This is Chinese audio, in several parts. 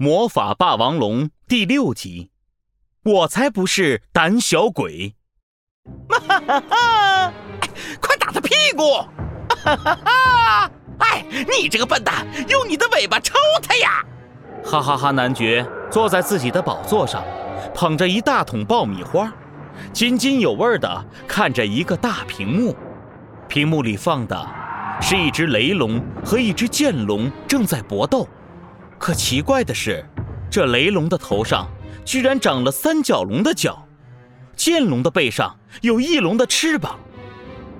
魔法霸王龙》第六集，我才不是胆小鬼！哈哈哈！快打他屁股！哈哈哈！哎，你这个笨蛋，用你的尾巴抽他呀！哈哈哈！男爵坐在自己的宝座上，捧着一大桶爆米花，津津有味地看着一个大屏幕，屏幕里放的是一只雷龙和一只剑龙正在搏斗。可奇怪的是，这雷龙的头上居然长了三角龙的角，剑龙的背上有翼龙的翅膀。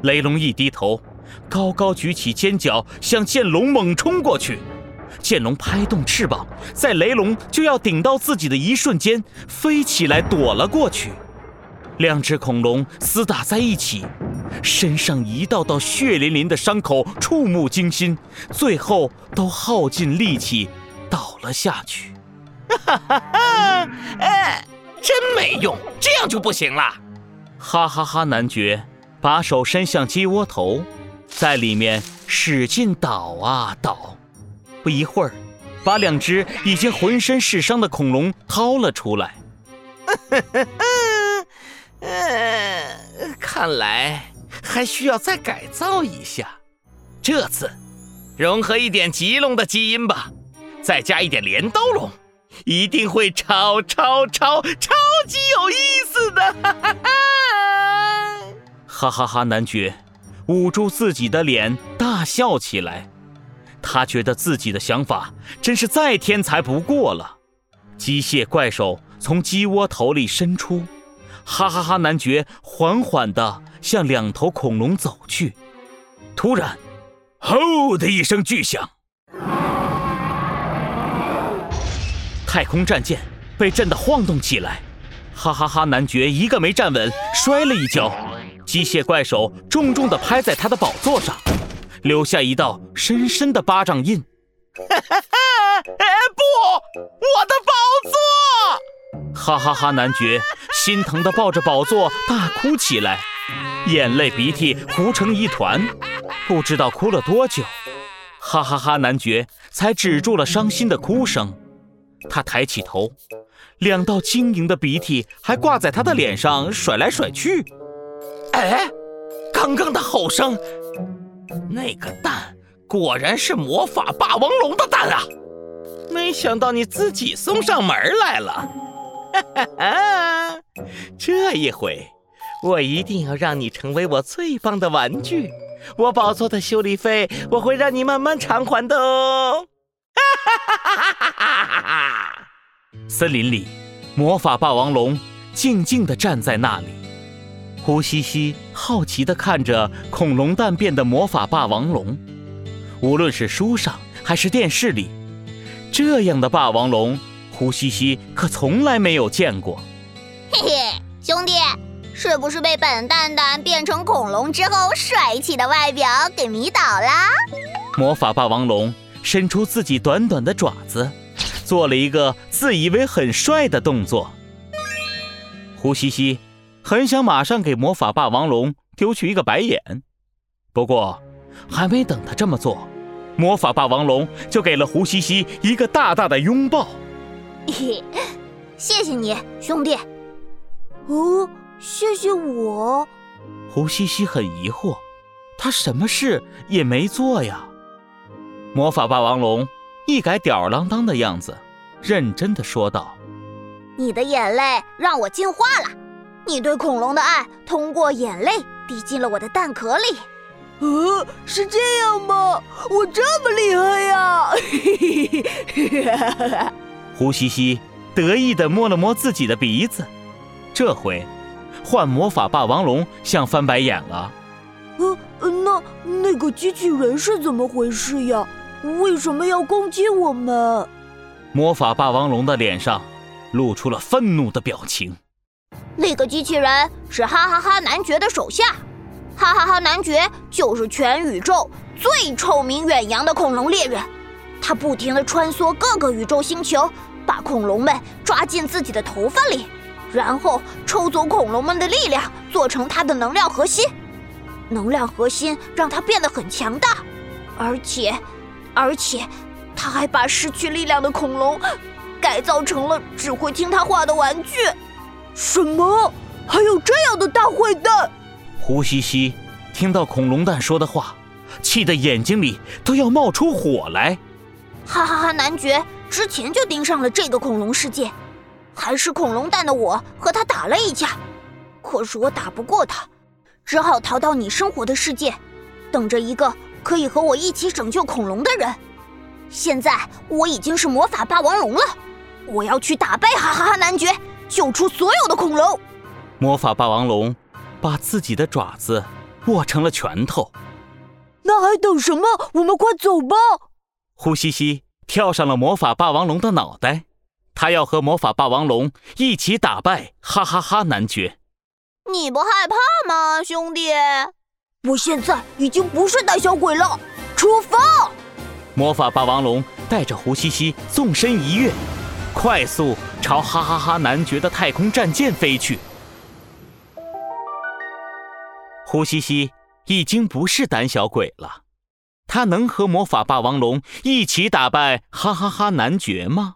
雷龙一低头，高高举起尖角，向剑龙猛冲过去。剑龙拍动翅膀，在雷龙就要顶到自己的一瞬间，飞起来躲了过去。两只恐龙厮打在一起，身上一道道血淋淋的伤口，触目惊心，最后都耗尽力气。倒了下去，哈哈哈！哎，真没用，这样就不行了！哈哈哈！男爵把手伸向鸡窝头，在里面使劲倒啊倒，不一会儿，把两只已经浑身是伤的恐龙掏了出来。嗯，看来还需要再改造一下，这次融合一点棘龙的基因吧。再加一点镰刀龙，一定会超超超超级有意思的！哈哈哈！哈哈哈！男爵捂住自己的脸，大笑起来。他觉得自己的想法真是再天才不过了。机械怪手从鸡窝头里伸出，哈哈哈！男爵缓缓地向两头恐龙走去。突然，吼的一声巨响。太空战舰被震得晃动起来，哈哈哈！男爵一个没站稳，摔了一跤，机械怪手重重地拍在他的宝座上，留下一道深深的巴掌印。哈哈哈！不，我的宝座！哈哈哈！男爵心疼地抱着宝座大哭起来，眼泪鼻涕糊成一团，不知道哭了多久，哈哈哈！男爵才止住了伤心的哭声。他抬起头，两道晶莹的鼻涕还挂在他的脸上甩来甩去。哎，刚刚的吼声，那个蛋果然是魔法霸王龙的蛋啊！没想到你自己送上门来了。哈哈！这一回，我一定要让你成为我最棒的玩具。我宝座的修理费，我会让你慢慢偿还的哦。森林里，魔法霸王龙静静地站在那里。胡西西好奇地看着恐龙蛋变的魔法霸王龙。无论是书上还是电视里，这样的霸王龙，胡西西可从来没有见过。嘿嘿，兄弟，是不是被本蛋蛋变成恐龙之后帅气的外表给迷倒了？魔法霸王龙。伸出自己短短的爪子，做了一个自以为很帅的动作。胡西西很想马上给魔法霸王龙丢去一个白眼，不过还没等他这么做，魔法霸王龙就给了胡西西一个大大的拥抱。嘿，谢谢你，兄弟。哦，谢谢我。胡西西很疑惑，他什么事也没做呀。魔法霸王龙一改吊儿郎当的样子，认真的说道：“你的眼泪让我进化了，你对恐龙的爱通过眼泪滴进了我的蛋壳里。”“呃，是这样吗？我这么厉害呀！” 胡西西得意的摸了摸自己的鼻子，这回换魔法霸王龙想翻白眼了。“呃，那那个机器人是怎么回事呀？”为什么要攻击我们？魔法霸王龙的脸上露出了愤怒的表情。那个机器人是哈哈哈男爵的手下，哈哈哈男爵就是全宇宙最臭名远扬的恐龙猎人。他不停地穿梭各个宇宙星球，把恐龙们抓进自己的头发里，然后抽走恐龙们的力量，做成他的能量核心。能量核心让他变得很强大，而且。而且，他还把失去力量的恐龙改造成了只会听他话的玩具。什么？还有这样的大坏蛋？胡西西听到恐龙蛋说的话，气得眼睛里都要冒出火来。哈哈哈！男爵之前就盯上了这个恐龙世界，还是恐龙蛋的我和他打了一架，可是我打不过他，只好逃到你生活的世界，等着一个可以和我一起拯救恐龙的人。现在我已经是魔法霸王龙了，我要去打败哈哈哈男爵，救出所有的恐龙。魔法霸王龙把自己的爪子握成了拳头。那还等什么？我们快走吧！呼西西跳上了魔法霸王龙的脑袋，他要和魔法霸王龙一起打败哈哈哈男爵。你不害怕吗，兄弟？我现在已经不是胆小鬼了。出发！魔法霸王龙带着胡西西纵身一跃，快速朝哈哈哈男爵的太空战舰飞去。胡西西已经不是胆小鬼了，他能和魔法霸王龙一起打败哈哈哈男爵吗？